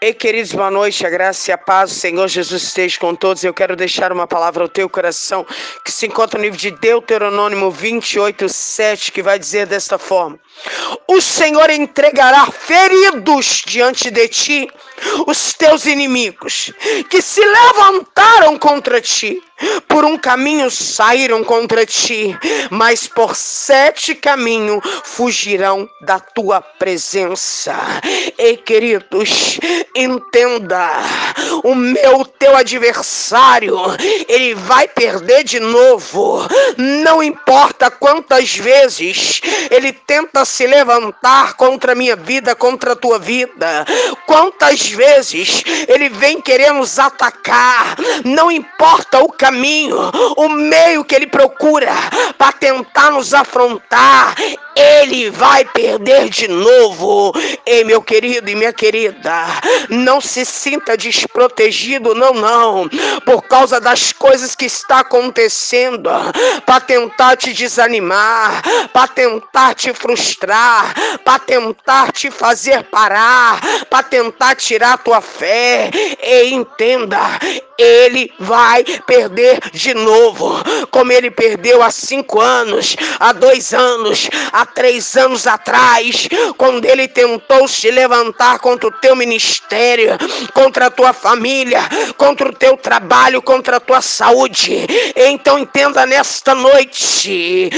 Ei, queridos, boa noite. A graça e a paz do Senhor Jesus esteja com todos. Eu quero deixar uma palavra ao teu coração que se encontra no livro de Deuteronômio 28, 7, que vai dizer desta forma: O Senhor entregará feridos diante de ti os teus inimigos que se levantaram contra ti. Por um caminho saíram contra ti, mas por sete caminhos fugirão da tua presença. Ei, queridos, entenda: o meu teu adversário, ele vai perder de novo. Não importa quantas vezes ele tenta se levantar contra a minha vida, contra a tua vida, quantas vezes ele vem querer nos atacar, não importa o caminho, o meio que ele procura para tentar nos afrontar, ele vai perder de novo. Ei, meu querido e minha querida, não se sinta desprotegido, não, não, por causa das coisas que está acontecendo, para tentar te desanimar, para tentar te frustrar, para tentar te fazer parar, para tentar tirar tua fé. E entenda, ele vai perder de novo, como ele perdeu há cinco anos, há dois anos, há três anos atrás, quando ele tentou se levantar contra o teu ministério, contra a tua família, contra o teu trabalho, contra a tua saúde. Então entenda nesta noite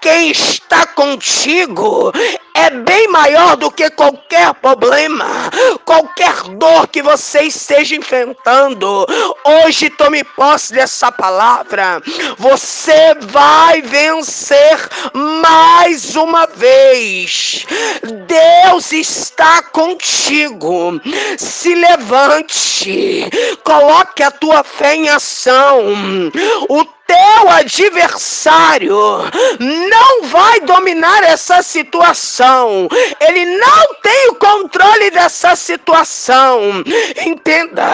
quem está contigo é bem maior do que qualquer problema, qualquer dor que você esteja enfrentando. Hoje tome posse dessa palavra. Você vai vencer mais uma vez. Deus está contigo. Se levante, coloque a tua fé em ação. O teu adversário não vai dominar essa situação. Ele não tem o controle dessa situação. Entenda,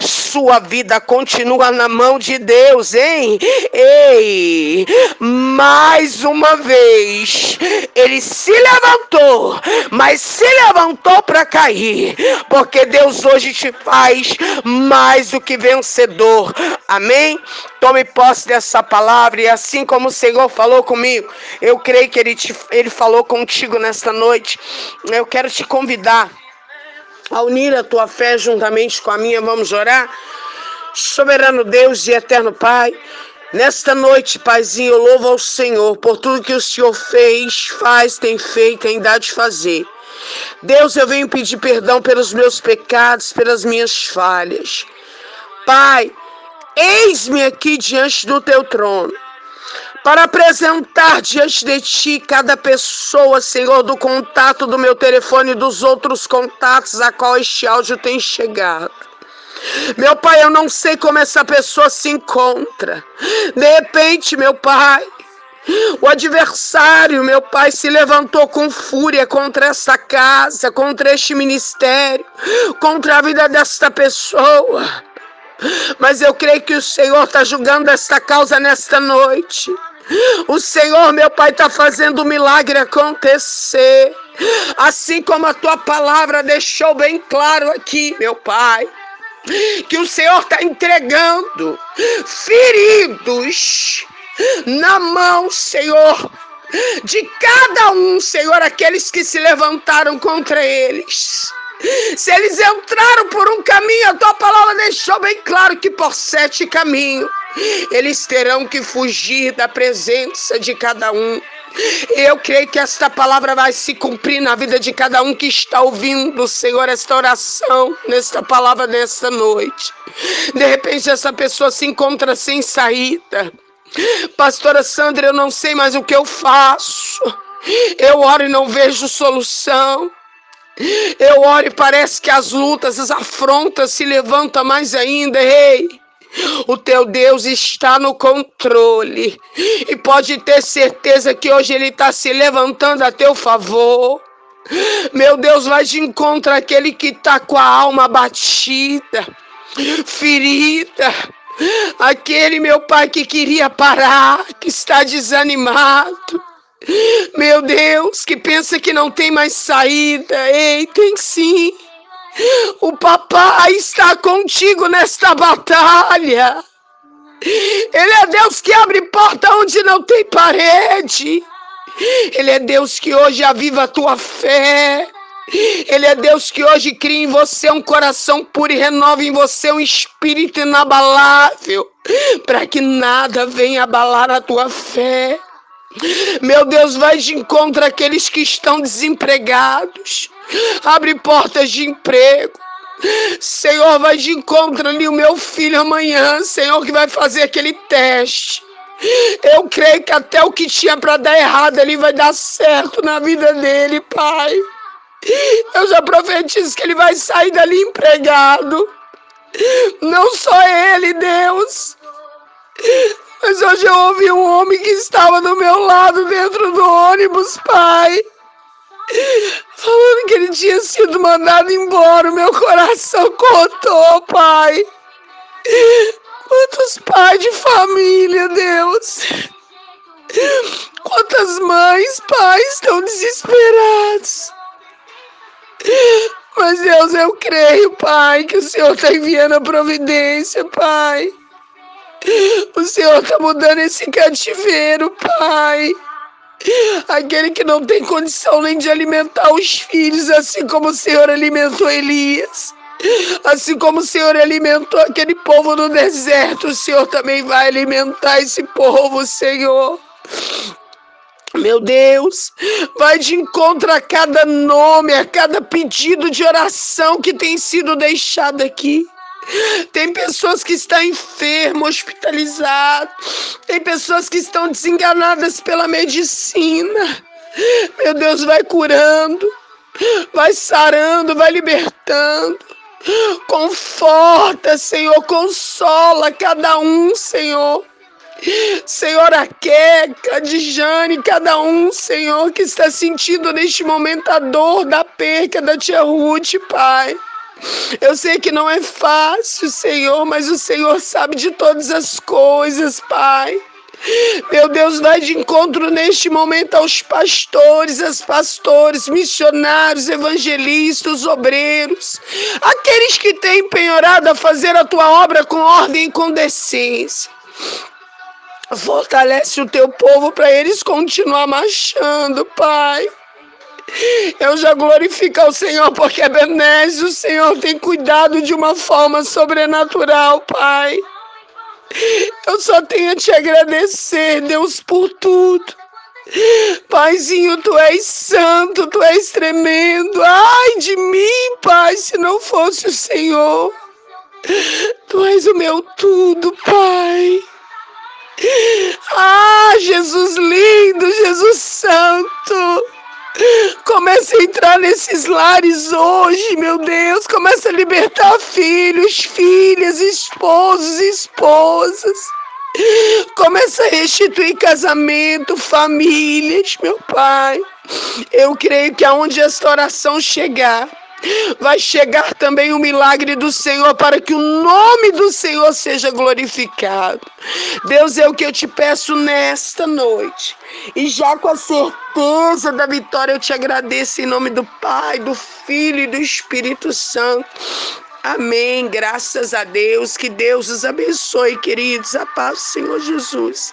sua vida continua na mão de Deus, hein? Ei, mais uma vez, ele se levantou, mas se levantou para cair, porque Deus hoje te faz mais do que vencedor. Amém? Tome posse dessa palavra e assim como o Senhor falou comigo, eu creio que Ele, te, ele falou contigo nesta noite. Eu quero te convidar a unir a tua fé juntamente com a minha. Vamos orar? Soberano Deus e eterno Pai, nesta noite, Paizinho, eu louvo ao Senhor por tudo que o Senhor fez, faz, tem feito, ainda de fazer. Deus, eu venho pedir perdão pelos meus pecados, pelas minhas falhas. Pai, Eis-me aqui diante do teu trono, para apresentar diante de ti cada pessoa, Senhor, do contato do meu telefone e dos outros contatos a qual este áudio tem chegado. Meu pai, eu não sei como essa pessoa se encontra. De repente, meu pai, o adversário, meu pai, se levantou com fúria contra essa casa, contra este ministério, contra a vida desta pessoa. Mas eu creio que o Senhor está julgando esta causa nesta noite. O Senhor, meu Pai, está fazendo um milagre acontecer. Assim como a tua palavra deixou bem claro aqui, meu Pai. Que o Senhor está entregando feridos na mão, Senhor, de cada um, Senhor, aqueles que se levantaram contra eles. Se eles entraram por um caminho, a tua palavra deixou bem claro que por sete caminhos eles terão que fugir da presença de cada um. Eu creio que esta palavra vai se cumprir na vida de cada um que está ouvindo, Senhor, esta oração, nesta palavra nesta noite. De repente, essa pessoa se encontra sem saída. Pastora Sandra, eu não sei mais o que eu faço. Eu oro e não vejo solução. Eu oro e parece que as lutas, as afrontas se levantam mais ainda. Ei, o teu Deus está no controle. E pode ter certeza que hoje Ele está se levantando a teu favor. Meu Deus vai de encontro àquele que está com a alma batida, ferida. Aquele, meu pai, que queria parar, que está desanimado. Meu Deus, que pensa que não tem mais saída. Ei, tem sim. O papai está contigo nesta batalha. Ele é Deus que abre porta onde não tem parede. Ele é Deus que hoje aviva a tua fé. Ele é Deus que hoje cria em você um coração puro e renova em você um espírito inabalável, para que nada venha abalar a tua fé. Meu Deus, vai de encontro àqueles que estão desempregados. Abre portas de emprego. Senhor, vai de encontro ali o meu filho amanhã, Senhor, que vai fazer aquele teste. Eu creio que até o que tinha para dar errado, ele vai dar certo na vida dele, Pai. Eu já profetizo que ele vai sair dali empregado. Não só ele, Deus. Mas hoje eu ouvi um homem que estava do meu lado dentro do ônibus, Pai. Falando que ele tinha sido mandado embora. O meu coração cortou, Pai. Quantos pais de família, Deus. Quantas mães, pais estão desesperados. Mas Deus, eu creio, Pai, que o Senhor está enviando a providência, Pai. O Senhor está mudando esse cativeiro, Pai. Aquele que não tem condição nem de alimentar os filhos, assim como o Senhor alimentou Elias. Assim como o Senhor alimentou aquele povo no deserto, o Senhor também vai alimentar esse povo, Senhor. Meu Deus, vai de encontro a cada nome, a cada pedido de oração que tem sido deixado aqui. Tem pessoas que estão enfermas, hospitalizadas. Tem pessoas que estão desenganadas pela medicina. Meu Deus, vai curando, vai sarando, vai libertando. Conforta, Senhor, consola cada um, Senhor. Senhor, a Queca, de Jane, cada um, Senhor, que está sentindo neste momento a dor da perca da tia Ruth, Pai. Eu sei que não é fácil, Senhor, mas o Senhor sabe de todas as coisas, Pai. Meu Deus, vai de encontro neste momento aos pastores, aos pastores, missionários, evangelistas, obreiros, aqueles que têm empenhorado a fazer a tua obra com ordem e com decência. Fortalece o teu povo para eles continuar marchando, Pai. Eu já glorifico ao Senhor porque é benésio. O Senhor tem cuidado de uma forma sobrenatural, Pai. Eu só tenho a te agradecer, Deus, por tudo. Paizinho, tu és santo, tu és tremendo. Ai de mim, Pai, se não fosse o Senhor. Tu és o meu tudo, Pai. Ah, Jesus lindo, Jesus santo. Começa a entrar nesses lares hoje, meu Deus. Começa a libertar filhos, filhas, esposos, esposas. Começa a restituir casamento, famílias, meu Pai. Eu creio que aonde esta oração chegar, vai chegar também o milagre do Senhor para que o nome do Senhor seja glorificado. Deus, é o que eu te peço nesta noite. E já com a certeza da vitória, eu te agradeço em nome do Pai, do Filho e do Espírito Santo. Amém. Graças a Deus. Que Deus os abençoe, queridos. A paz do Senhor Jesus.